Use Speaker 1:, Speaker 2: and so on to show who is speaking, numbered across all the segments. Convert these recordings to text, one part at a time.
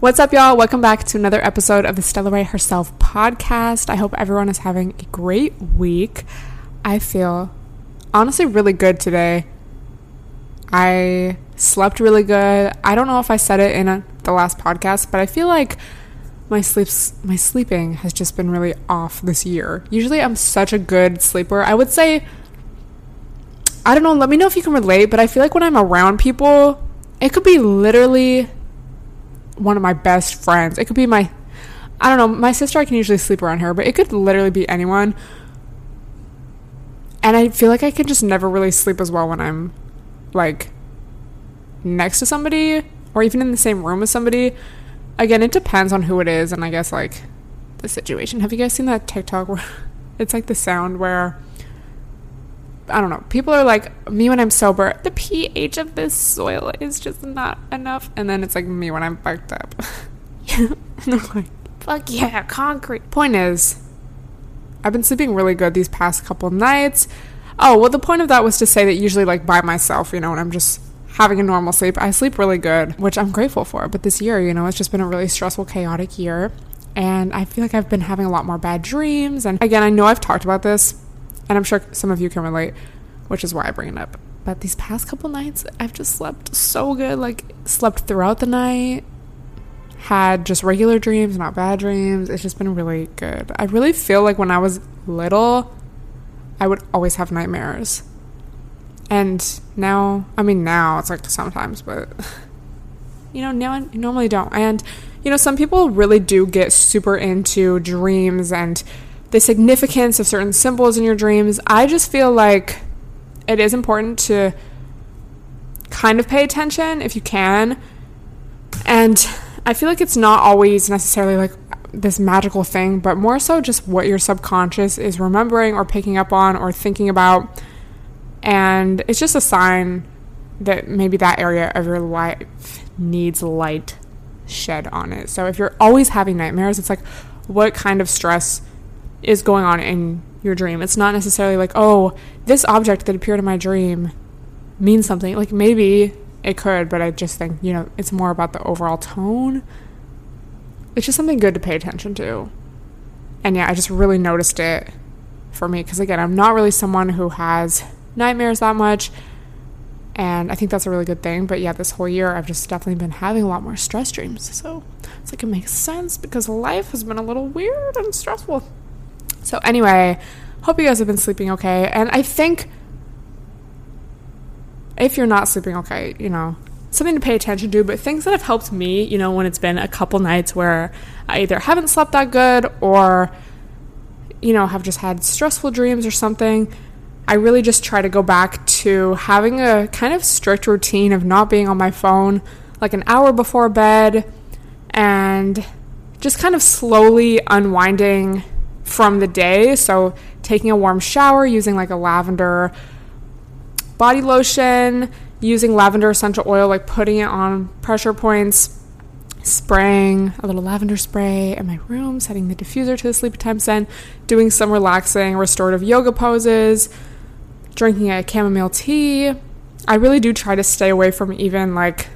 Speaker 1: What's up, y'all? Welcome back to another episode of the Stella Rae Herself podcast. I hope everyone is having a great week. I feel honestly really good today. I slept really good. I don't know if I said it in a, the last podcast, but I feel like my sleeps my sleeping has just been really off this year. Usually I'm such a good sleeper. I would say I don't know, let me know if you can relate, but I feel like when I'm around people, it could be literally one of my best friends. It could be my I don't know, my sister I can usually sleep around her, but it could literally be anyone. And I feel like I can just never really sleep as well when I'm like next to somebody or even in the same room as somebody. Again, it depends on who it is and I guess like the situation. Have you guys seen that TikTok where it's like the sound where I don't know. People are like, me when I'm sober, the pH of this soil is just not enough. And then it's like me when I'm fucked up. and they're like, fuck yeah, concrete. Point is, I've been sleeping really good these past couple nights. Oh, well, the point of that was to say that usually, like, by myself, you know, when I'm just having a normal sleep, I sleep really good, which I'm grateful for. But this year, you know, it's just been a really stressful, chaotic year. And I feel like I've been having a lot more bad dreams. And again, I know I've talked about this and I'm sure some of you can relate, which is why I bring it up. But these past couple nights, I've just slept so good. Like, slept throughout the night, had just regular dreams, not bad dreams. It's just been really good. I really feel like when I was little, I would always have nightmares. And now, I mean, now it's like sometimes, but you know, now I normally don't. And, you know, some people really do get super into dreams and the significance of certain symbols in your dreams. I just feel like it is important to kind of pay attention if you can. And I feel like it's not always necessarily like this magical thing, but more so just what your subconscious is remembering or picking up on or thinking about. And it's just a sign that maybe that area of your life needs light shed on it. So if you're always having nightmares, it's like, what kind of stress is going on in your dream. It's not necessarily like, oh, this object that appeared in my dream means something. Like maybe it could, but I just think, you know, it's more about the overall tone. It's just something good to pay attention to. And yeah, I just really noticed it for me because again, I'm not really someone who has nightmares that much. And I think that's a really good thing. But yeah, this whole year I've just definitely been having a lot more stress dreams. So it's like it makes sense because life has been a little weird and stressful. So, anyway, hope you guys have been sleeping okay. And I think if you're not sleeping okay, you know, something to pay attention to, but things that have helped me, you know, when it's been a couple nights where I either haven't slept that good or, you know, have just had stressful dreams or something. I really just try to go back to having a kind of strict routine of not being on my phone like an hour before bed and just kind of slowly unwinding from the day. So, taking a warm shower, using like a lavender body lotion, using lavender essential oil, like putting it on pressure points, spraying a little lavender spray in my room, setting the diffuser to the sleepy time scent, doing some relaxing restorative yoga poses, drinking a chamomile tea. I really do try to stay away from even like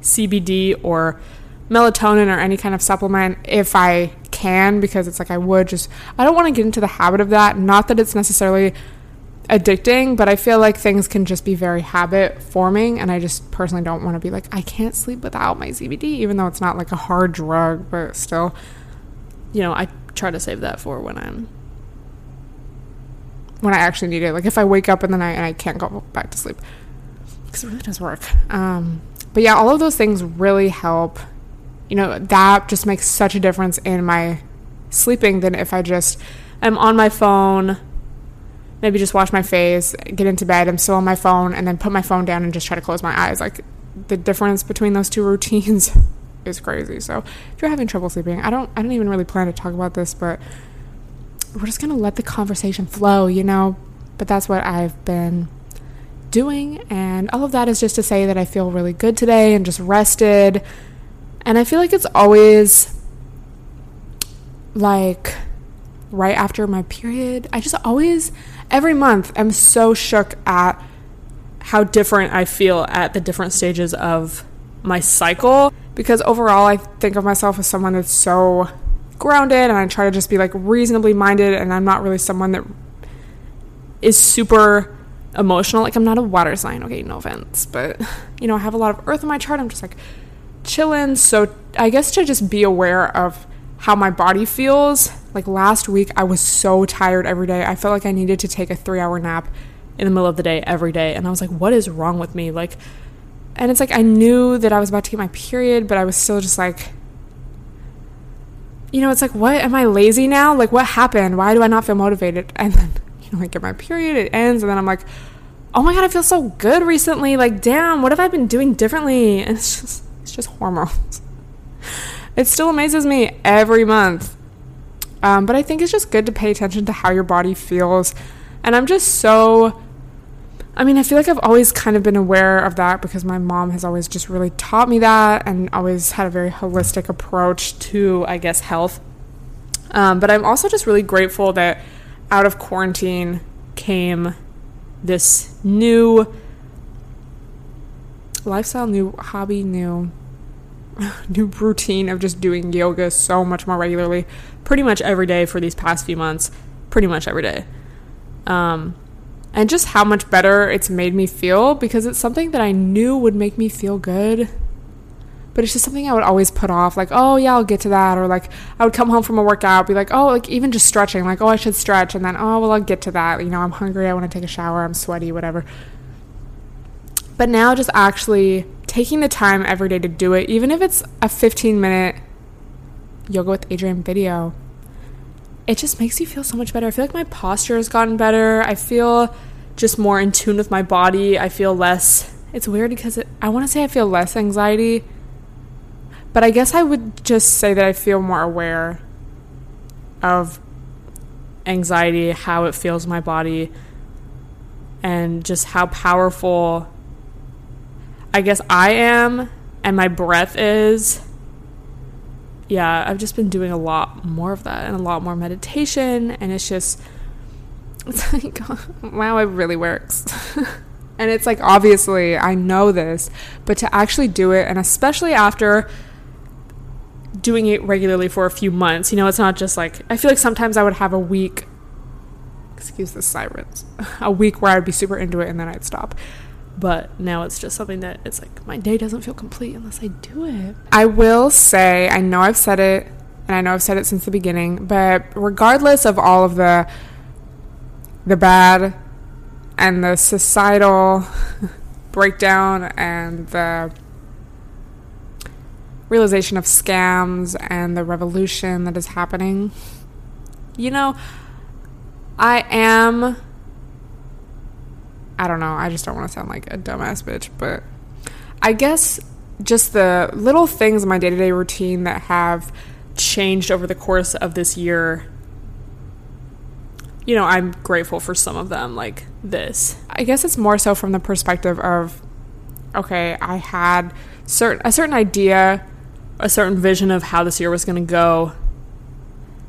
Speaker 1: CBD or melatonin or any kind of supplement if I can because it's like I would just I don't want to get into the habit of that. Not that it's necessarily addicting, but I feel like things can just be very habit forming and I just personally don't want to be like I can't sleep without my CBD even though it's not like a hard drug, but still you know, I try to save that for when I'm when I actually need it. Like if I wake up in the night and I can't go back to sleep. Because it really does work. Um, but yeah, all of those things really help you know, that just makes such a difference in my sleeping than if I just am on my phone, maybe just wash my face, get into bed, I'm still on my phone, and then put my phone down and just try to close my eyes. Like the difference between those two routines is crazy. So if you're having trouble sleeping, I don't I don't even really plan to talk about this, but we're just gonna let the conversation flow, you know? But that's what I've been doing, and all of that is just to say that I feel really good today and just rested and I feel like it's always like right after my period. I just always, every month, I'm so shook at how different I feel at the different stages of my cycle. because overall I think of myself as someone that's so grounded and I try to just be like reasonably minded and I'm not really someone that is super emotional. Like I'm not a water sign, okay, no offense, but you know, I have a lot of earth in my chart. I'm just like chilling. So I guess to just be aware of how my body feels. Like last week I was so tired every day. I felt like I needed to take a 3-hour nap in the middle of the day every day and I was like what is wrong with me? Like and it's like I knew that I was about to get my period, but I was still just like you know, it's like what am I lazy now? Like what happened? Why do I not feel motivated? And then you know, I get my period, it ends, and then I'm like, oh my god, I feel so good recently. Like, damn, what have I been doing differently? And it's just just hormones. It still amazes me every month. Um, but I think it's just good to pay attention to how your body feels. And I'm just so I mean, I feel like I've always kind of been aware of that because my mom has always just really taught me that and always had a very holistic approach to, I guess, health. Um, but I'm also just really grateful that out of quarantine came this new lifestyle, new hobby, new new routine of just doing yoga so much more regularly, pretty much every day for these past few months, pretty much every day. Um, and just how much better it's made me feel because it's something that I knew would make me feel good. But it's just something I would always put off, like, oh yeah, I'll get to that. Or like I would come home from a workout, be like, oh, like even just stretching, like, oh, I should stretch, and then, oh, well, I'll get to that. You know, I'm hungry, I want to take a shower, I'm sweaty, whatever. But now just actually taking the time every day to do it, even if it's a 15 minute yoga with Adriene video, it just makes you feel so much better. I feel like my posture has gotten better. I feel just more in tune with my body. I feel less. It's weird because it, I want to say I feel less anxiety, but I guess I would just say that I feel more aware of anxiety, how it feels in my body, and just how powerful I guess I am and my breath is yeah, I've just been doing a lot more of that and a lot more meditation, and it's just, it's like, wow, it really works. and it's like, obviously, I know this, but to actually do it, and especially after doing it regularly for a few months, you know, it's not just like, I feel like sometimes I would have a week, excuse the sirens, a week where I'd be super into it and then I'd stop. But now it's just something that it's like my day doesn't feel complete unless I do it. I will say, I know I've said it, and I know I've said it since the beginning, but regardless of all of the the bad and the societal breakdown and the realization of scams and the revolution that is happening, you know, I am I don't know. I just don't want to sound like a dumbass bitch, but I guess just the little things in my day to day routine that have changed over the course of this year. You know, I'm grateful for some of them, like this. I guess it's more so from the perspective of okay, I had certain a certain idea, a certain vision of how this year was going to go,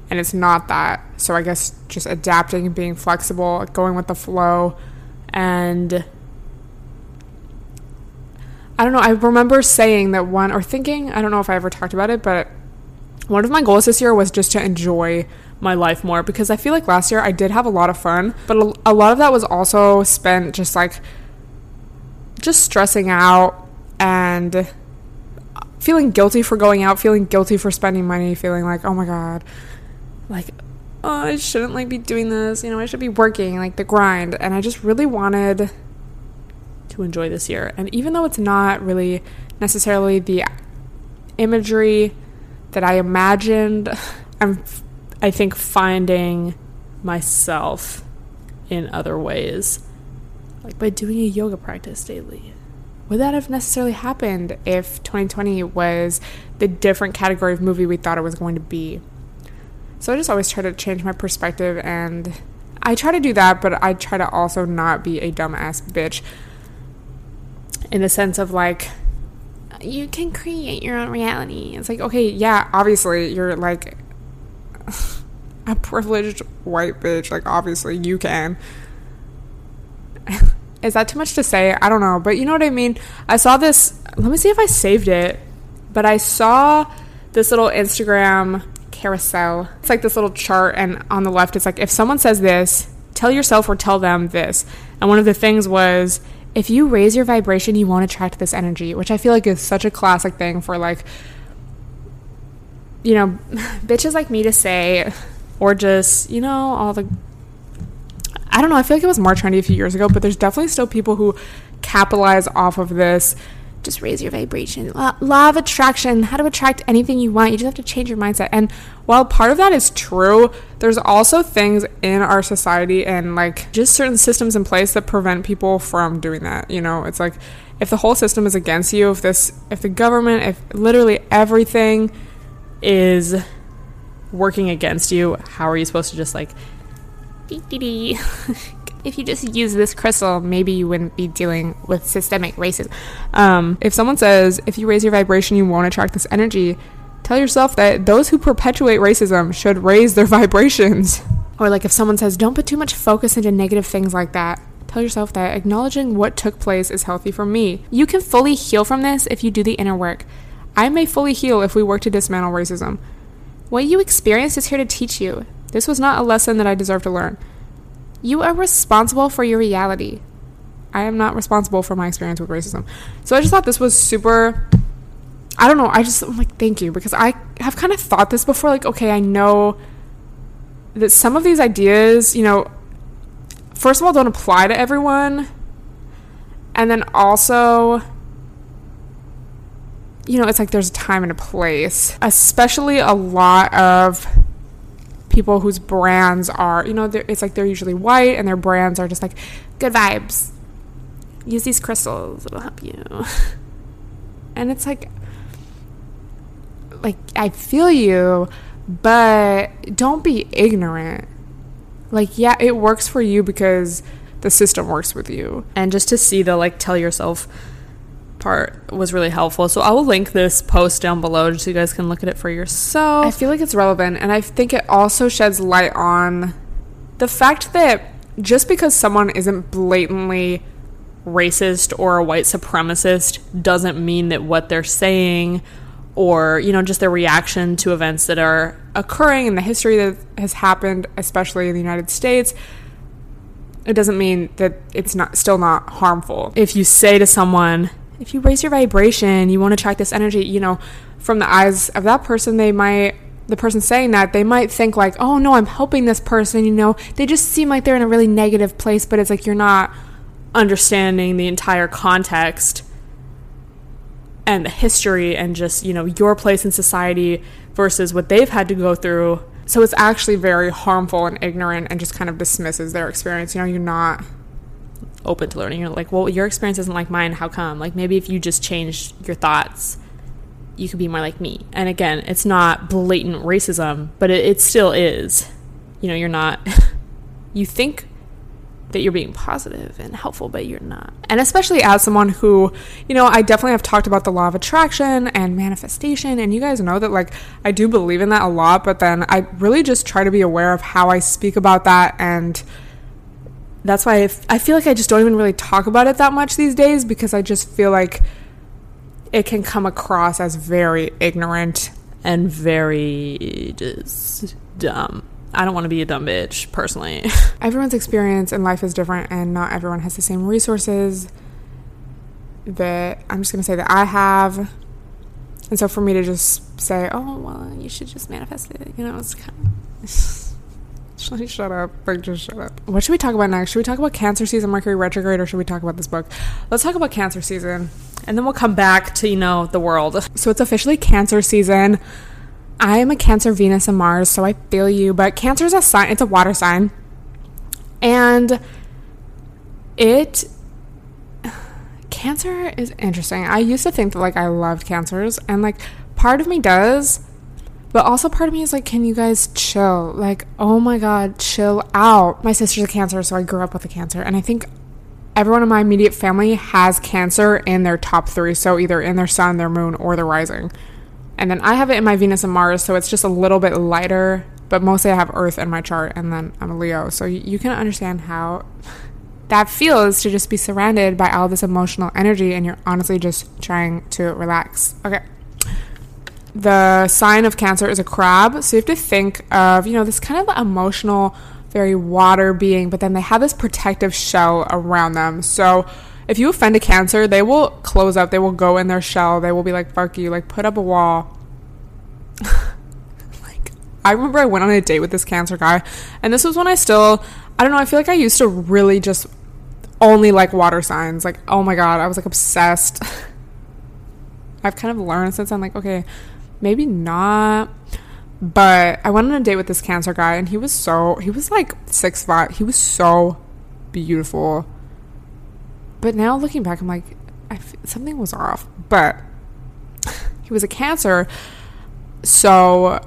Speaker 1: and it's not that. So I guess just adapting and being flexible, going with the flow and I don't know, I remember saying that one or thinking, I don't know if I ever talked about it, but one of my goals this year was just to enjoy my life more because I feel like last year I did have a lot of fun, but a lot of that was also spent just like just stressing out and feeling guilty for going out, feeling guilty for spending money, feeling like, "Oh my god, like oh, I shouldn't like be doing this. You know, I should be working, like the grind. And I just really wanted to enjoy this year. And even though it's not really necessarily the imagery that I imagined, I'm, I think, finding myself in other ways, like by doing a yoga practice daily. Would that have necessarily happened if 2020 was the different category of movie we thought it was going to be? So I just always try to change my perspective and I try to do that, but I try to also not be a dumbass bitch in the sense of like, you can create your own reality. It's like, okay, yeah, obviously you're like a privileged white bitch. Like, obviously you can. Is that too much to say? I don't know. But you know what I mean? I saw this. Let me see if I saved it but I saw this little Instagram carousel. It's like this little chart, and on the left, it's like if someone says this, tell yourself or tell them this. And one of the things was if you raise your vibration, you won't attract this energy, which I feel like is such a classic thing for like, you know, bitches like me to say, or just, you know, all the. I don't know, I feel like it was more trendy a few years ago, but there's definitely still people who capitalize off of this just raise your vibration. Law of attraction, how to attract anything you want. You just have to change your mindset. And while part of that is true, there's also things in our society and like just certain systems in place that prevent people from doing that. You know, it's like if the whole system is against you, if this, if the government, if literally everything is working against you, how are you supposed to just like, if you just use this crystal, maybe you wouldn't be dealing with systemic racism. Um, if someone says, if you raise your vibration, you won't attract this energy, tell yourself that those who perpetuate racism should raise their vibrations. Or, like, if someone says, don't put too much focus into negative things like that, tell yourself that acknowledging what took place is healthy for me. You can fully heal from this if you do the inner work. I may fully heal if we work to dismantle racism. What you experienced is here to teach you. This was not a lesson that I deserve to learn. You are responsible for your reality. I am not responsible for my experience with racism. So I just thought this was super. I don't know. I just I'm like, thank you because I have kind of thought this before. Like, okay, I know that some of these ideas, you know, first of all, don't apply to everyone. And then also, you know, it's like there's a time and a place, especially a lot of people whose brands are, you know, it's like they're usually white and their brands are just like good vibes. Use these crystals, it'll help you. and it's like, like, I feel you, but don't be ignorant. Like, yeah, it works for you because the system works with you. And just to see the, like, tell yourself, part was really helpful. So I will link this post down below just so you guys can look at it for yourself. I feel like it's relevant and I think it also sheds light on the fact that just because someone isn't blatantly racist or a white supremacist doesn't mean that what they're saying or you know just their reaction to events that are occurring in the history that has happened especially in the United States it doesn't mean that it's not still not harmful if you say to someone if you raise your vibration, you want to attract this energy, you know, from the eyes of that person, they might the person saying that, they might think like, "Oh no, I'm helping this person," you know. They just seem like they're in a really negative place, but it's like you're not understanding the entire context and the history and just, you know, your place in society versus what they've had to go through. So it's actually very harmful and ignorant and just kind of dismisses their experience. You know, you're not open to learning. You're like, well, your experience isn't like mine. How come? Like, maybe if you just changed your thoughts, you could be more like me. And again, it's not blatant racism, but it, it still is. You know, you're not, you think that you're being positive and helpful, but you're not. And especially as someone who, you know, I definitely have talked about the law of attraction and manifestation, and you guys know that, like, I do believe in that a lot, but then I really just try to be aware of how I speak about that and that's why I feel like I just don't even really talk about it that much these days because I just feel like it can come across as very ignorant and very just dumb. I don't want to be a dumb bitch personally. Everyone's experience in life is different and not everyone has the same resources that I'm just going to say that I have. And so for me to just say, "Oh, well, you should just manifest it." You know, it's kind of Shut, shut up. Like, just shut up. What should we talk about next? Should we talk about Cancer season, Mercury retrograde, or should we talk about this book? Let's talk about Cancer season. And then we'll come back to, you know, the world. So it's officially Cancer season. I am a Cancer, Venus, and Mars, so I feel you. But Cancer is a sign, it's a water sign. And it. Cancer is interesting. I used to think that, like, I loved cancers, and, like, part of me does but also, part of me is like, can you guys chill? Like, oh my God, chill out. My sister's a cancer, so I grew up with a cancer. And I think everyone in my immediate family has cancer in their top three. So either in their sun, their moon, or their rising. And then I have it in my Venus and Mars, so it's just a little bit lighter. But mostly I have Earth in my chart, and then I'm a Leo. So you can understand how that feels to just be surrounded by all this emotional energy and you're honestly just trying to relax. Okay. The sign of Cancer is a crab. So you have to think of, you know, this kind of emotional, very water being, but then they have this protective shell around them. So if you offend a Cancer, they will close up, they will go in their shell, they will be like, fuck you, like put up a wall. like, I remember I went on a date with this Cancer guy, and this was when I still, I don't know, I feel like I used to really just only like water signs. Like, oh my god, I was like obsessed. I've kind of learned since I'm like, okay, maybe not. But I went on a date with this cancer guy and he was so he was like six five. He was so beautiful. But now looking back, I'm like, something was off. But he was a cancer. So,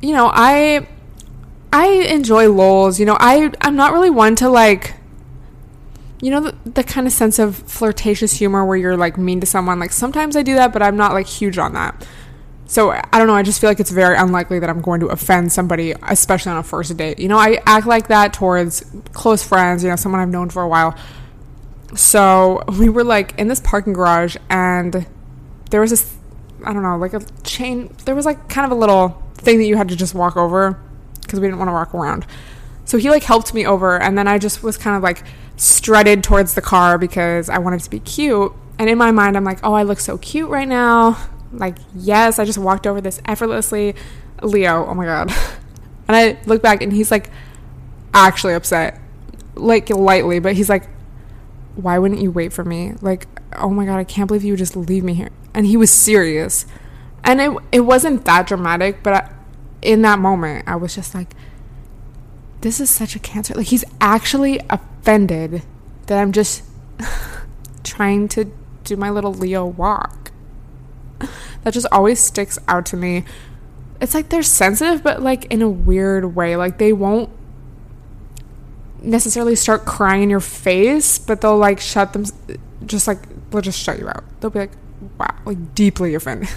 Speaker 1: you know, I I enjoy lols. You know, I I'm not really one to like you know the, the kind of sense of flirtatious humor where you're like mean to someone like sometimes i do that but i'm not like huge on that so i don't know i just feel like it's very unlikely that i'm going to offend somebody especially on a first date you know i act like that towards close friends you know someone i've known for a while so we were like in this parking garage and there was this i don't know like a chain there was like kind of a little thing that you had to just walk over because we didn't want to walk around so he like helped me over and then i just was kind of like strutted towards the car because I wanted to be cute. And in my mind, I'm like, oh, I look so cute right now. Like, yes, I just walked over this effortlessly. Leo, oh my God. And I look back and he's like, actually upset. Like, lightly, but he's like, why wouldn't you wait for me? Like, oh my God, I can't believe you would just leave me here. And he was serious. And it, it wasn't that dramatic, but I, in that moment, I was just like, this is such a cancer. Like he's actually offended that I'm just trying to do my little Leo walk. That just always sticks out to me. It's like they're sensitive, but like in a weird way. Like they won't necessarily start crying in your face, but they'll like shut them, just like, they'll just shut you out. They'll be like, wow, like deeply offended.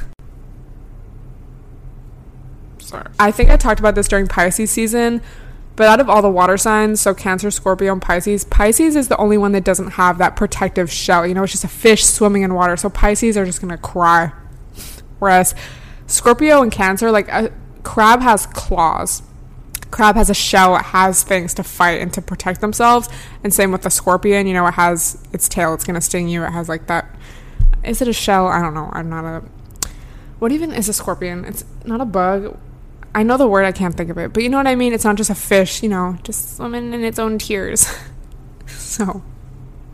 Speaker 1: Sorry. I think I talked about this during Pisces season but out of all the water signs, so Cancer, Scorpio, and Pisces, Pisces is the only one that doesn't have that protective shell. You know, it's just a fish swimming in water. So Pisces are just to cry. Whereas Scorpio and Cancer, like a crab has claws. Crab has a shell, it has things to fight and to protect themselves. And same with the scorpion, you know, it has its tail, it's to sting you. It has like that. Is it a shell? I don't know. I'm not a. What even is a scorpion? It's not a bug. I know the word, I can't think of it, but you know what I mean? It's not just a fish, you know, just swimming in its own tears. so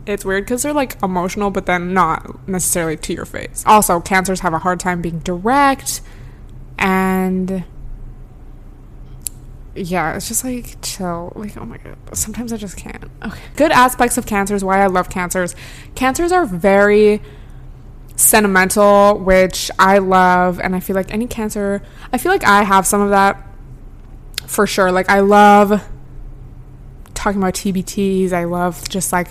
Speaker 1: it's weird because they're like emotional, but then not necessarily to your face. Also, cancers have a hard time being direct, and yeah, it's just like chill. Like, oh my god, sometimes I just can't. Okay. Good aspects of cancers, why I love cancers. Cancers are very sentimental, which I love, and I feel like any cancer, I feel like I have some of that for sure. Like I love talking about TBTs. I love just like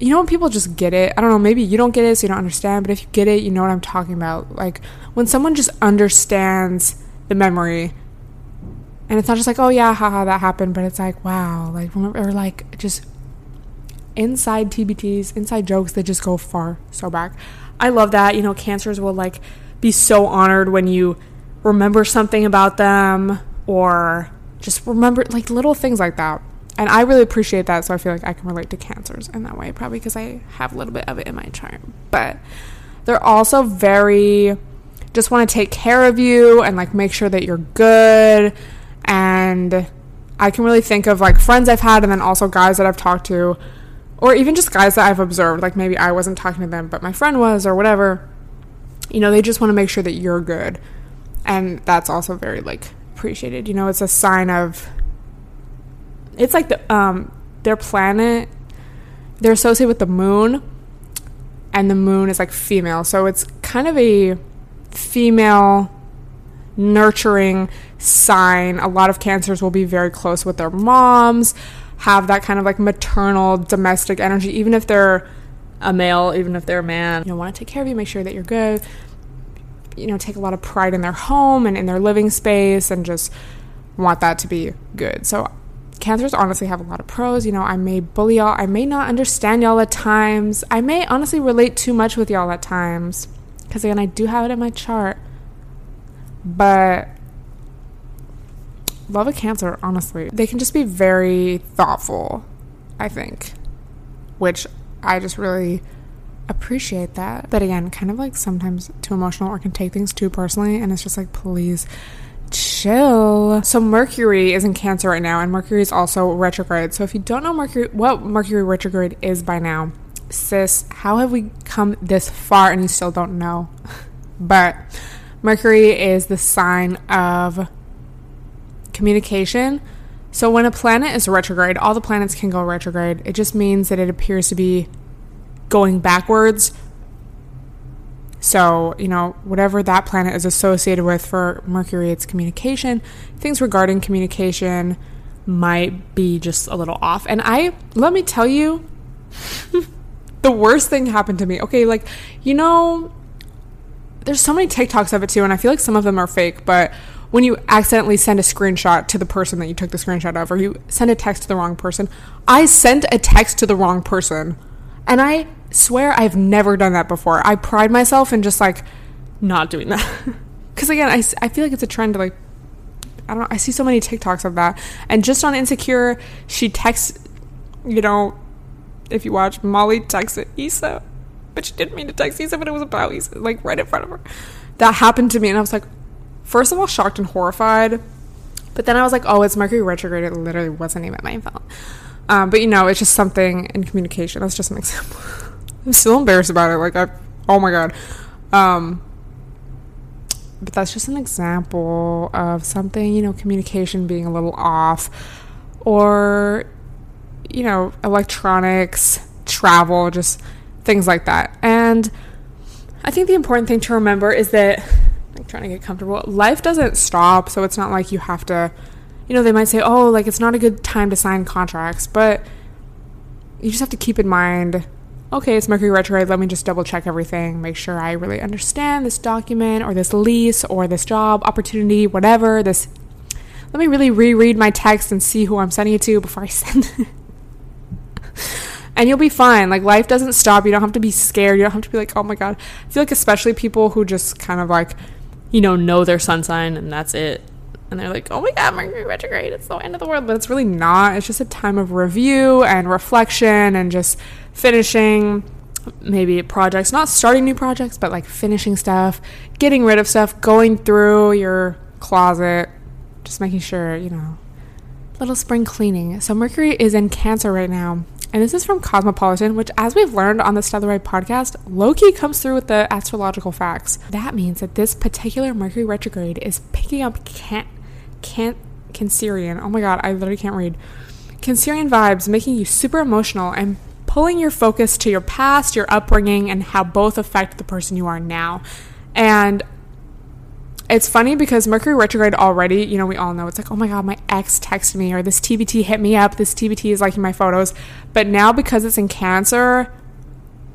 Speaker 1: you know when people just get it. I don't know, maybe you don't get it so you don't understand, but if you get it, you know what I'm talking about. Like when someone just understands the memory and it's not just like, oh yeah, haha, that happened, but it's like, wow, like remember like just inside TBTs, inside jokes that just go far so back. I love that. You know, cancers will like be so honored when you remember something about them or just remember like little things like that. And I really appreciate that. So I feel like I can relate to cancers in that way, probably because I have a little bit of it in my chart. But they're also very just want to take care of you and like make sure that you're good. And I can really think of like friends I've had and then also guys that I've talked to or even just guys that I've observed, like maybe I wasn't talking to them, but my friend was, or whatever. You know, they just want to make sure that you're good. And that's also very, like, appreciated. You know, it's a sign of. It's like the, um, their planet, they're associated with the moon, and the moon is like female. So it's kind of a female nurturing sign. A lot of cancers will be very close with their moms have that kind of like maternal domestic energy, even if they're a male, even if they're a man. You know, want to take care of you, make sure that you're good. You know, take a lot of pride in their home and in their living space and just want that to be good. So cancers honestly have a lot of pros. You know, I may bully y'all. I may not understand y'all at times. I may honestly relate too much with y'all at times. Because again, I do have it in my chart. But love a Cancer, honestly. They can just be very thoughtful, I think, which I just really appreciate that. But again, kind of like sometimes too emotional or can take things too personally. And it's just like, please chill. So Mercury is in Cancer right now, and Mercury is also retrograde. So if you don't know Mercury, what Mercury retrograde is by now, sis, how have we come this far and you still don't know? but Mercury is the sign of communication. So when a planet is retrograde, all the planets can go retrograde. It just means that it appears to be going backwards. So, you know, whatever that planet is associated with for Mercury, it's communication. Things regarding communication might be just a little off. And I, let me tell you, the worst thing happened to me. Okay, like, you know, there's so many TikToks of it too, and I feel like some of them are fake, but when you accidentally send a screenshot to the person that you took the screenshot of, or you send a text to the wrong person, I sent a text to the wrong person. And I swear I've never done that before. I pride myself in just like not doing that. Because again, I, I feel like it's a trend to like, I don't know, I see so many TikToks of that. And just on Insecure, she texts, you know, if you watch, Molly texted Issa, but she didn't mean to text Issa, but it was about Issa, like right in front of her. That happened to me, and I was like, first of all, shocked and horrified. But then I was like, oh, it's Mercury retrograde. It literally wasn't even my fault. Um, but you know, it's just something in communication. That's just an example. I'm still embarrassed about it. Like, I, oh my god. Um, but that's just an example of something, you know, communication being a little off, or you know, electronics, travel, just things like that. And I think the important thing to remember is that, like, trying to get comfortable, life doesn't stop. So it's not like you have to, you know, they might say, oh, like, it's not a good time to sign contracts, but you just have to keep in mind okay, it's Mercury retrograde. Let me just double check everything, make sure I really understand this document or this lease or this job opportunity, whatever. This, let me really reread my text and see who I'm sending it to before I send it and you'll be fine. Like life doesn't stop. You don't have to be scared. You don't have to be like, oh my god. I feel like especially people who just kind of like, you know, know their sun sign and that's it. And they're like, oh my god, Mercury retrograde, it's the end of the world. But it's really not. It's just a time of review and reflection and just finishing maybe projects, not starting new projects, but like finishing stuff, getting rid of stuff, going through your closet, just making sure, you know, little spring cleaning. So Mercury is in Cancer right now. And this is from Cosmopolitan, which, as we've learned on the Stella Rae podcast, Loki comes through with the astrological facts. That means that this particular Mercury retrograde is picking up can, can, Cancerian. Oh my god, I literally can't read. Cancerian vibes, making you super emotional and pulling your focus to your past, your upbringing, and how both affect the person you are now. And it's funny because Mercury retrograde already, you know, we all know it's like, oh my God, my ex texted me or this TBT hit me up. This TBT is liking my photos. But now because it's in Cancer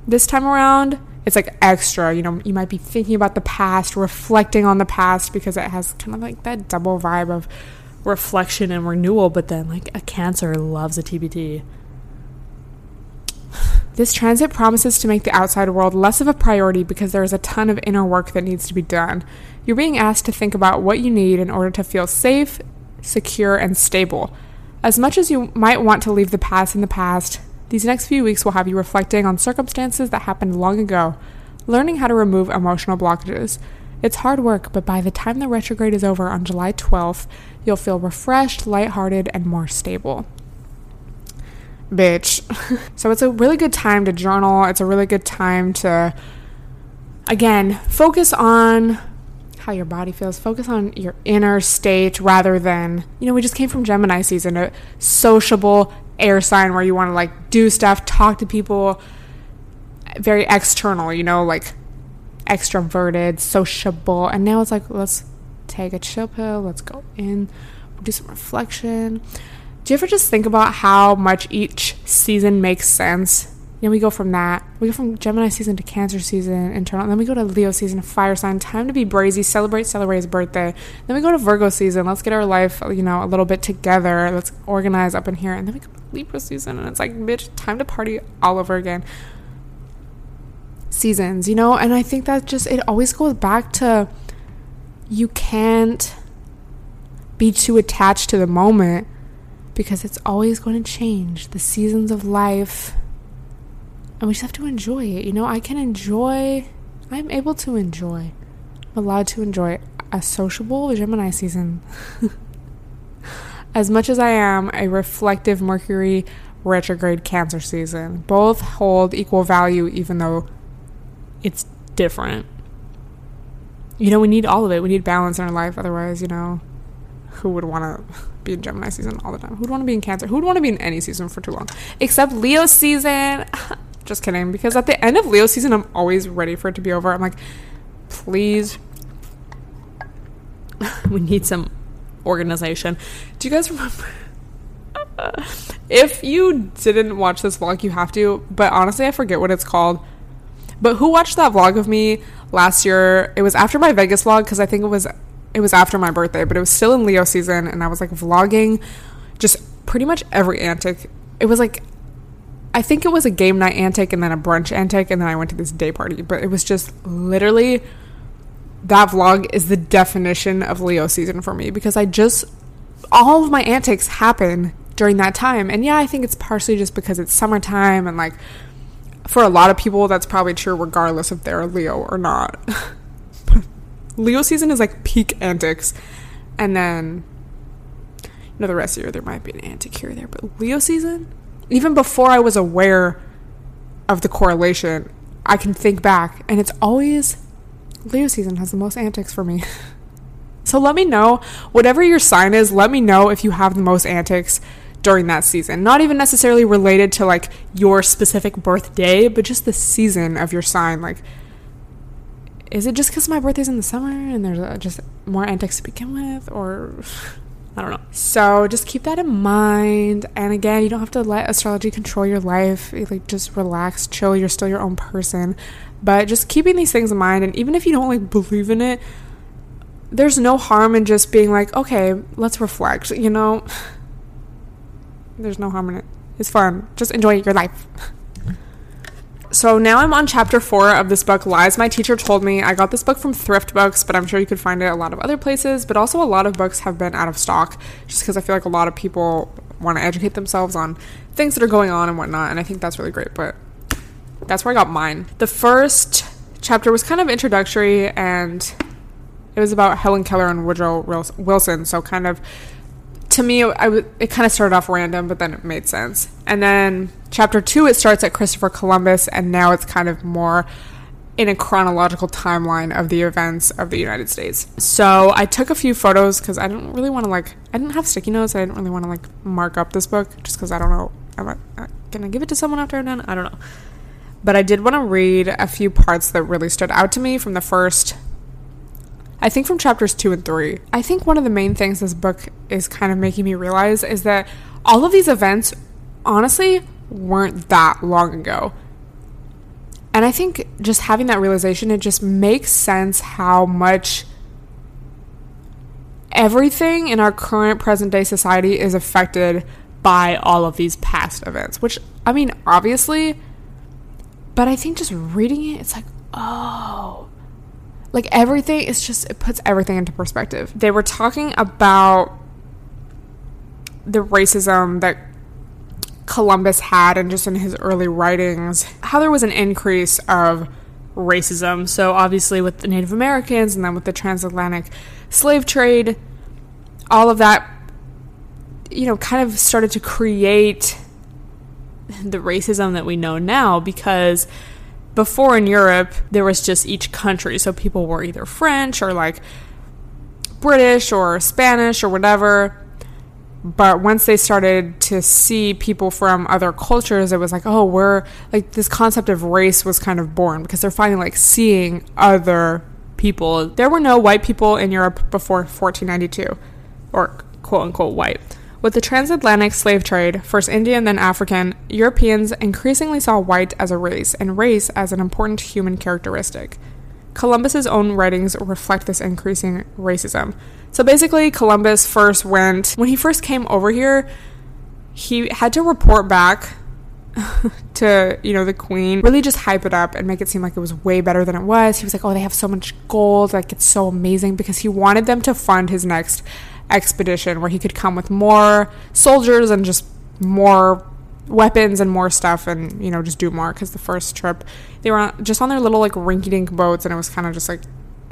Speaker 1: this time around, it's like extra. You know, you might be thinking about the past, reflecting on the past because it has kind of like that double vibe of reflection and renewal. But then, like, a Cancer loves a TBT. This transit promises to make the outside world less of a priority because there is a ton of inner work that needs to be done. You're being asked to think about what you need in order to feel safe, secure, and stable. As much as you might want to leave the past in the past, these next few weeks will have you reflecting on circumstances that happened long ago, learning how to remove emotional blockages. It's hard work, but by the time the retrograde is over on July 12th, you'll feel refreshed, lighthearted, and more stable. Bitch. so it's a really good time to journal. It's a really good time to, again, focus on how your body feels. Focus on your inner state rather than, you know, we just came from Gemini season, a sociable air sign where you want to like do stuff, talk to people, very external, you know, like extroverted, sociable. And now it's like, let's take a chill pill, let's go in, do some reflection. Do you ever just think about how much each season makes sense? You know, we go from that. We go from Gemini season to Cancer season, internal. Then we go to Leo season, fire sign. Time to be brazy, celebrate, celebrate his birthday. Then we go to Virgo season. Let's get our life, you know, a little bit together. Let's organize up in here. And then we go Libra season, and it's like, bitch, time to party all over again. Seasons, you know, and I think that just it always goes back to you can't be too attached to the moment because it's always going to change. The seasons of life. And we just have to enjoy it. You know, I can enjoy, I'm able to enjoy, I'm allowed to enjoy a sociable Gemini season. as much as I am a reflective Mercury retrograde Cancer season. Both hold equal value, even though it's different. You know, we need all of it. We need balance in our life. Otherwise, you know, who would want to be in Gemini season all the time? Who would want to be in Cancer? Who would want to be in any season for too long? Except Leo season. Just kidding. Because at the end of Leo season, I'm always ready for it to be over. I'm like, please. we need some organization. Do you guys remember? if you didn't watch this vlog, you have to. But honestly, I forget what it's called. But who watched that vlog of me last year? It was after my Vegas vlog because I think it was it was after my birthday, but it was still in Leo season, and I was like vlogging just pretty much every antic. It was like I think it was a game night antic and then a brunch antic, and then I went to this day party. But it was just literally that vlog is the definition of Leo season for me because I just all of my antics happen during that time. And yeah, I think it's partially just because it's summertime and like for a lot of people that's probably true regardless if they're Leo or not. Leo season is like peak antics. And then you know the rest of the year there might be an antic here there, but Leo season, even before I was aware of the correlation, I can think back and it's always Leo season has the most antics for me. so let me know, whatever your sign is, let me know if you have the most antics during that season. Not even necessarily related to like your specific birthday, but just the season of your sign. Like, is it just because my birthday's in the summer and there's uh, just more antics to begin with? Or I don't know. So just keep that in mind. And again, you don't have to let astrology control your life. Like, just relax, chill. You're still your own person. But just keeping these things in mind, and even if you don't like believe in it, there's no harm in just being like, okay, let's reflect, you know? There's no harm in it. It's fun. Just enjoy your life. So now I'm on chapter four of this book, Lies My Teacher Told Me. I got this book from Thrift Books, but I'm sure you could find it a lot of other places. But also, a lot of books have been out of stock just because I feel like a lot of people want to educate themselves on things that are going on and whatnot. And I think that's really great. But that's where I got mine. The first chapter was kind of introductory and it was about Helen Keller and Woodrow Wilson. So, kind of to me, I w- it kind of started off random, but then it made sense. And then chapter two, it starts at Christopher Columbus, and now it's kind of more in a chronological timeline of the events of the United States. So I took a few photos because I didn't really want to like, I didn't have sticky notes. I didn't really want to like mark up this book just because I don't know. Am I, uh, I give it to someone after I'm done? I don't know. But I did want to read a few parts that really stood out to me from the first I think from chapters two and three. I think one of the main things this book is kind of making me realize is that all of these events honestly weren't that long ago. And I think just having that realization, it just makes sense how much everything in our current present day society is affected by all of these past events, which, I mean, obviously, but I think just reading it, it's like, oh, like everything is just it puts everything into perspective. They were talking about the racism that Columbus had and just in his early writings, how there was an increase of racism. So obviously with the Native Americans and then with the transatlantic slave trade, all of that you know kind of started to create the racism that we know now because before in Europe, there was just each country. So people were either French or like British or Spanish or whatever. But once they started to see people from other cultures, it was like, oh, we're like this concept of race was kind of born because they're finally like seeing other people. There were no white people in Europe before 1492, or quote unquote white. With the transatlantic slave trade, first Indian then African, Europeans increasingly saw white as a race and race as an important human characteristic. Columbus's own writings reflect this increasing racism. So basically, Columbus first went, when he first came over here, he had to report back to, you know, the queen, really just hype it up and make it seem like it was way better than it was. He was like, oh, they have so much gold. Like, it's so amazing because he wanted them to fund his next expedition where he could come with more soldiers and just more weapons and more stuff and, you know, just do more. Because the first trip, they were on, just on their little, like, rinky dink boats and it was kind of just like,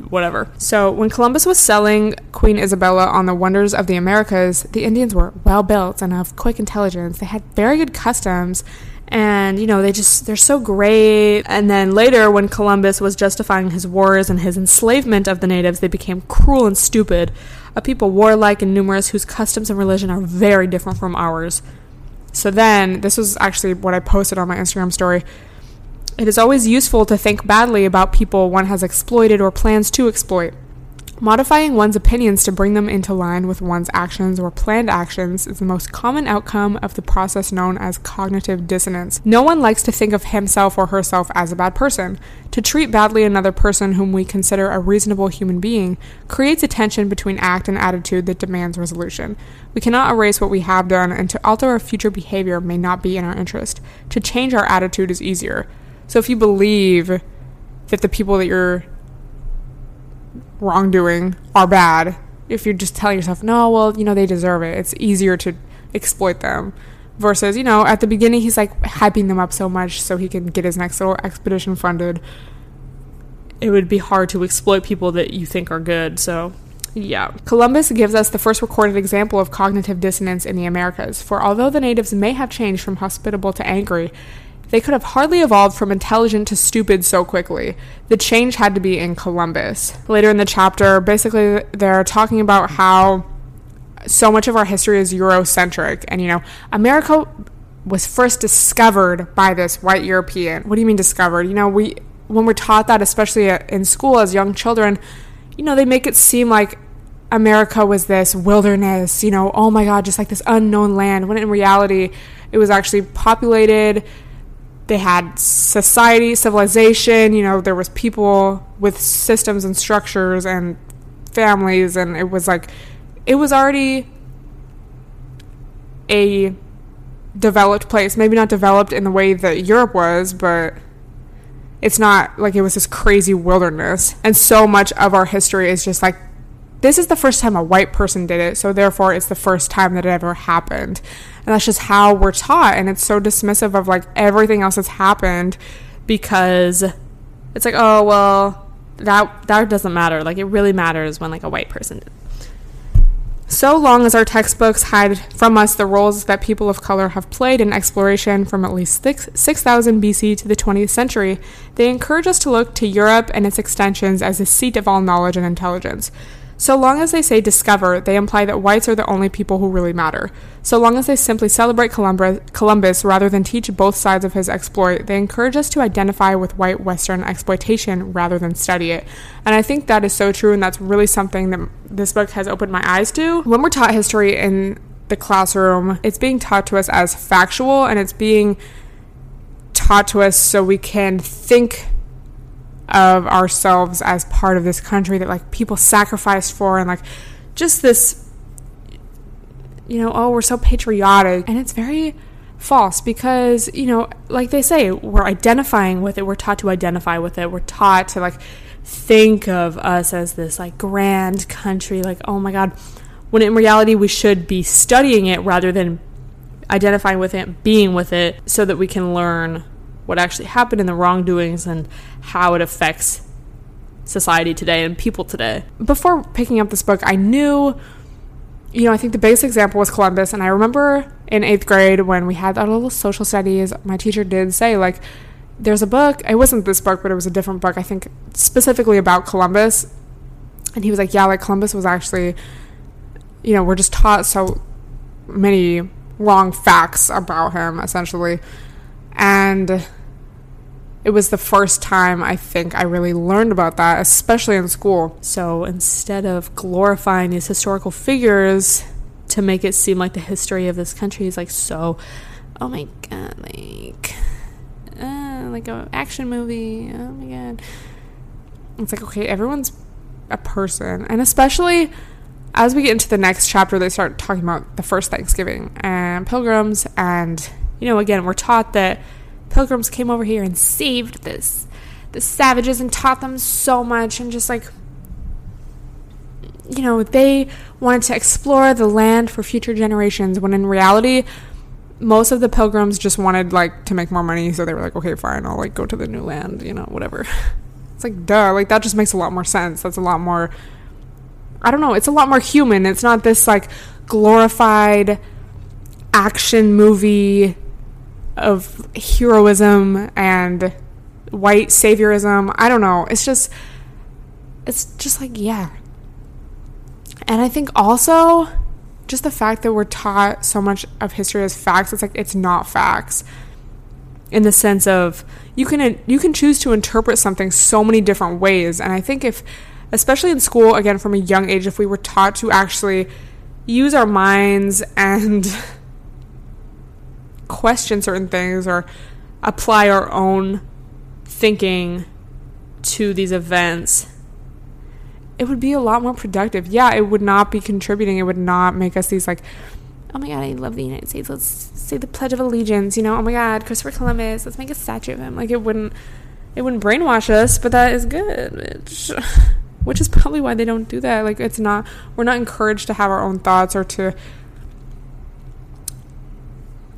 Speaker 1: whatever. So when Columbus was selling Queen Isabella on the wonders of the Americas, the Indians were well built and of quick intelligence. They had very good customs and you know they just they're so great. And then later when columbus was justifying his wars and his enslavement of the natives they became cruel and stupid. A people warlike and numerous whose customs and religion are very different from ours. So then this was actually what i posted on my instagram story. It is always useful to think badly about people one has exploited or plans to exploit Modifying one's opinions to bring them into line with one's actions or planned actions is the most common outcome of the process known as cognitive dissonance. No one likes to think of himself or herself as a bad person. To treat badly another person whom we consider a reasonable human being creates a tension between act and attitude that demands resolution. We cannot erase what we have done, and to alter our future behavior may not be in our interest. To change our attitude is easier. So if you believe that the people that you're wrongdoing are bad. If you're just telling yourself, no, well, you know, they deserve it, it's easier to exploit them. Versus, you know, at the beginning, he's like hyping them up so much so he can get his next little expedition funded. It would be hard to exploit people that you think are good, so yeah. Columbus gives us the first recorded example of cognitive dissonance in the Americas, for although the natives may have changed from hospitable to angry, they could have hardly evolved from intelligent to stupid so quickly. The change had to be in Columbus. Later in the chapter, basically, they're talking about how so much of our history is Eurocentric. And, you know, America was first discovered by this white European. What do you mean discovered? You know, we when we're taught that, especially uh, in school as young children, you know, they make it seem like America was this wilderness, you know, oh my God, just like this unknown land, when in reality, it was actually populated they had society, civilization, you know, there was people with systems and structures and families and it was like it was already a developed place. Maybe not developed in the way that Europe was, but it's not like it was this crazy wilderness. And so much of our history is just like this is the first time a white person did it, so therefore it's the first time that it ever happened. And that's just how we're taught. And it's so dismissive of like everything else that's happened because it's like, oh, well, that, that doesn't matter. Like, it really matters when like a white person did. So long as our textbooks hide from us the roles that people of color have played in exploration from at least 6000 BC to the 20th century, they encourage us to look to Europe and its extensions as the seat of all knowledge and intelligence. So long as they say discover, they imply that whites are the only people who really matter. So long as they simply celebrate Columbus rather than teach both sides of his exploit, they encourage us to identify with white Western exploitation rather than study it. And I think that is so true, and that's really something that this book has opened my eyes to. When we're taught history in the classroom, it's being taught to us as factual and it's being taught to us so we can think of ourselves as part of this country that like people sacrificed for and like just this you know oh we're so patriotic. And it's very false because you know like they say we're identifying with it. We're taught to identify with it. We're taught to like think of us as this like grand country. Like oh my god when in reality we should be studying it rather than identifying with it being with it so that we can learn what actually happened in the wrongdoings and how it affects society today and people today. Before picking up this book, I knew, you know, I think the biggest example was Columbus. And I remember in eighth grade when we had our little social studies, my teacher did say, like, there's a book. It wasn't this book, but it was a different book, I think, specifically about Columbus. And he was like, yeah, like Columbus was actually, you know, we're just taught so many wrong facts about him, essentially. And it was the first time I think I really learned about that, especially in school. So instead of glorifying these historical figures to make it seem like the history of this country is like so, oh my god, like, uh, like an action movie. Oh my god. It's like, okay, everyone's a person. And especially as we get into the next chapter, they start talking about the first Thanksgiving and pilgrims and You know, again, we're taught that pilgrims came over here and saved this the savages and taught them so much and just like you know, they wanted to explore the land for future generations when in reality most of the pilgrims just wanted like to make more money. So they were like okay fine i'll like go to the new land you know whatever. It's like duh like that just makes a lot more sense. That's a lot more i don't know it's a lot more human. It's not this like glorified action movie of heroism and white saviorism. I don't know. It's just it's just like yeah. And i think also just the fact that we're taught so much of history as facts, it's like it's not facts. In the sense of you can you can choose to interpret something so many different ways, and I think if, especially in school, again from a young age, if we were taught to actually use our minds and question certain things or apply our own thinking to these events it would be a lot more productive. Yeah, it would not be contributing. It would not make us these like, oh my god, I love the United States. Let's say the Pledge of Allegiance. You know, oh my god, Christopher Columbus. Let's make a statue of him. Like it wouldn't, it wouldn't brainwash us. But that is good. Which, which is probably why they don't do that. Like it's not. We're not encouraged to have our own thoughts or to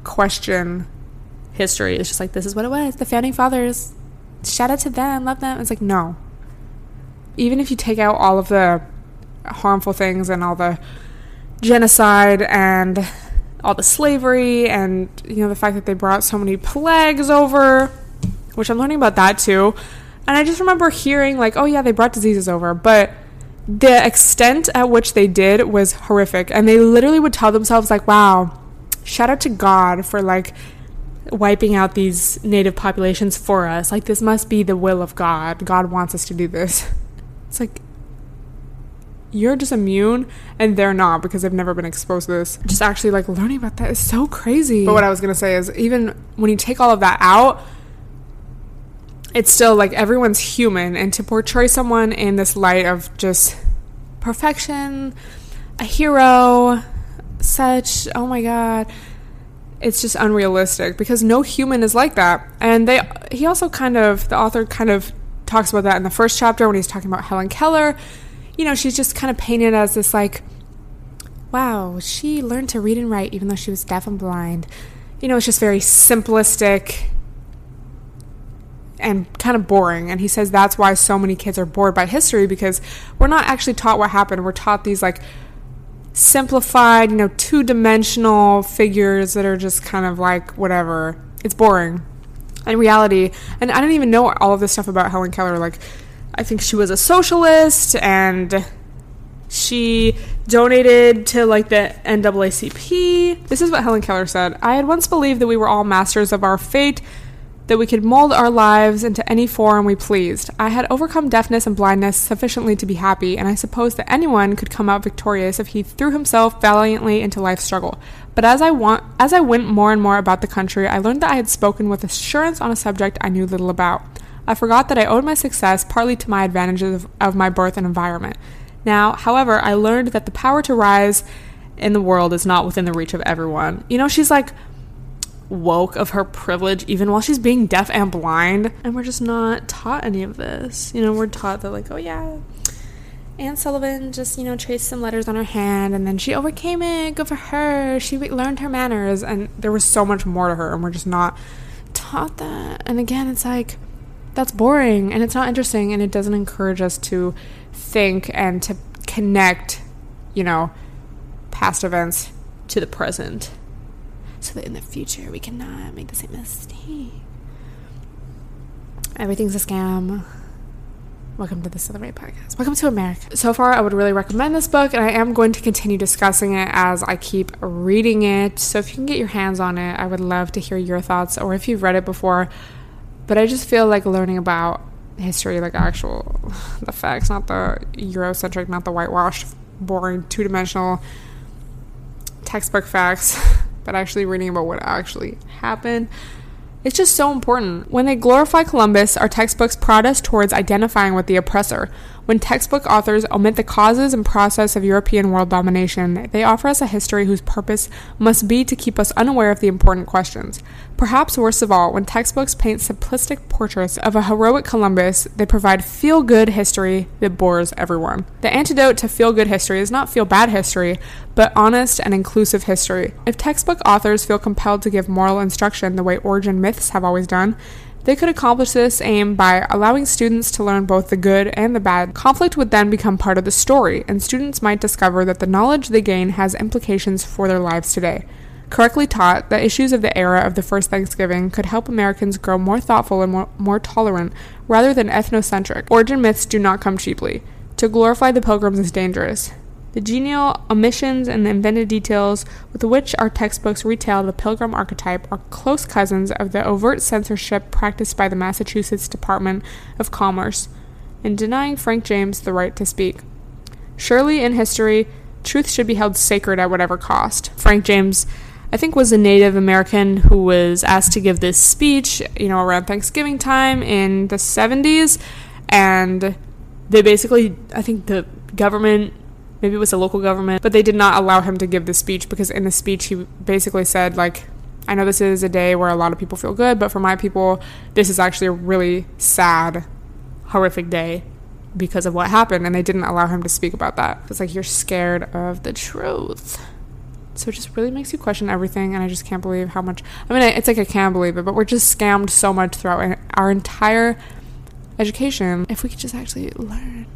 Speaker 1: question history. It's just like this is what it was. The founding fathers. Shout out to them. Love them. It's like no even if you take out all of the harmful things and all the genocide and all the slavery and you know the fact that they brought so many plagues over which i'm learning about that too and i just remember hearing like oh yeah they brought diseases over but the extent at which they did was horrific and they literally would tell themselves like wow shout out to god for like wiping out these native populations for us like this must be the will of god god wants us to do this it's like you're just immune and they're not because they've never been exposed to this. Just actually like learning about that is so crazy. But what I was gonna say is even when you take all of that out, it's still like everyone's human and to portray someone in this light of just perfection, a hero, such oh my god. It's just unrealistic because no human is like that. And they he also kind of the author kind of talks about that in the first chapter when he's talking about Helen Keller. You know, she's just kind of painted as this like, wow, she learned to read and write even though she was deaf and blind. You know, it's just very simplistic and kind of boring. And he says that's why so many kids are bored by history because we're not actually taught what happened. We're taught these like simplified, you know, two dimensional figures that are just kind of like whatever. It's boring in reality, and I didn't even know all of this stuff about Helen Keller. Like, I think she was a socialist and she donated to like the NAACP. This is what Helen Keller said I had once believed that we were all masters of our fate, that we could mold our lives into any form we pleased. I had overcome deafness and blindness sufficiently to be happy, and I supposed that anyone could come out victorious if he threw himself valiantly into life's struggle. But as I want, as I went more and more about the country, I learned that I had spoken with assurance on a subject I knew little about. I forgot that I owed my success partly to my advantages of, of my birth and environment. Now, however, I learned that the power to rise in the world is not within the reach of everyone. You know, she's like woke of her privilege even while she's being deaf and blind, and we're just not taught any of this. You know, we're taught that like, oh yeah, Anne Sullivan just, you know, traced some letters on her hand and then she overcame it. Good for her. She learned her manners. And there was so much more to her, and we're just not taught that. And again, it's like, that's boring and it's not interesting and it doesn't encourage us to think and to connect, you know, past events to the present so that in the future we cannot make the same mistake. Everything's a scam. Welcome to the Stella Rae Podcast. Welcome to America. So far, I would really recommend this book, and I am going to continue discussing it as I keep reading it. So if you can get your hands on it, I would love to hear your thoughts, or if you've read it before. But I just feel like learning about history, like actual, the facts, not the Eurocentric, not the whitewashed, boring, two dimensional textbook facts, but actually reading about what actually happened it's just so important. When they glorify Columbus, our textbooks prod us towards identifying with the oppressor. When textbook authors omit the causes and process of European world domination, they offer us a history whose purpose must be to keep us unaware of the important questions. Perhaps worst of all, when textbooks paint simplistic portraits of a heroic Columbus, they provide feel good history that bores everyone. The antidote to feel good history is not feel bad history, but honest and inclusive history. If textbook authors feel compelled to give moral instruction the way origin myths have always done, they could accomplish this aim by allowing students to learn both the good and the bad. Conflict would then become part of the story, and students might discover that the knowledge they gain has implications for their lives today. Correctly taught, the issues of the era of the first Thanksgiving could help Americans grow more thoughtful and more, more tolerant rather than ethnocentric. Origin myths do not come cheaply. To glorify the pilgrims is dangerous. The genial omissions and the invented details with which our textbooks retell the pilgrim archetype are close cousins of the overt censorship practiced by the Massachusetts Department of Commerce in denying Frank James the right to speak. Surely, in history, truth should be held sacred at whatever cost. Frank James, I think, was a Native American who was asked to give this speech, you know, around Thanksgiving time in the 70s, and they basically, I think the government maybe it was the local government, but they did not allow him to give the speech because in the speech he basically said like I know this is a day where a lot of people feel good, but for my people, this is actually a really sad, horrific day because of what happened, and they didn't allow him to speak about that. It's like you're scared of the truth. So it just really makes you question everything, and I just can't believe how much. I mean, it's like I can't believe it, but we're just scammed so much throughout our entire education. If we could just actually learn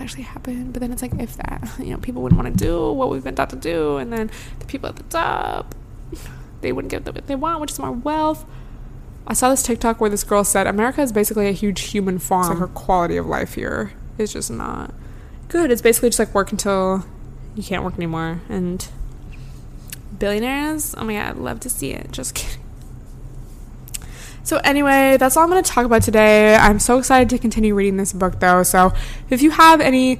Speaker 1: actually happened. But then it's like, if that, you know, people wouldn't want to do what we've been taught to do, and then the people at the top, they wouldn't get what they want, which is more wealth. I saw this TikTok where this girl said America is basically a huge human farm. So her quality of life here is just not good. It's basically just like work until you can't work anymore. And billionaires, oh my god, I'd love to see it. Just kidding. So, anyway, that's all I'm going to talk about today. I'm so excited to continue reading this book, though. So, if you have any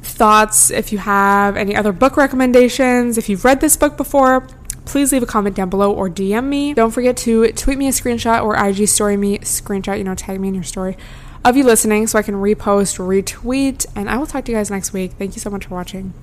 Speaker 1: thoughts, if you have any other book recommendations, if you've read this book before, please leave a comment down below or DM me. Don't forget to tweet me a screenshot or IG story me screenshot, you know, tag me in your story of you listening so I can repost, retweet, and I will talk to you guys next week. Thank you so much for watching.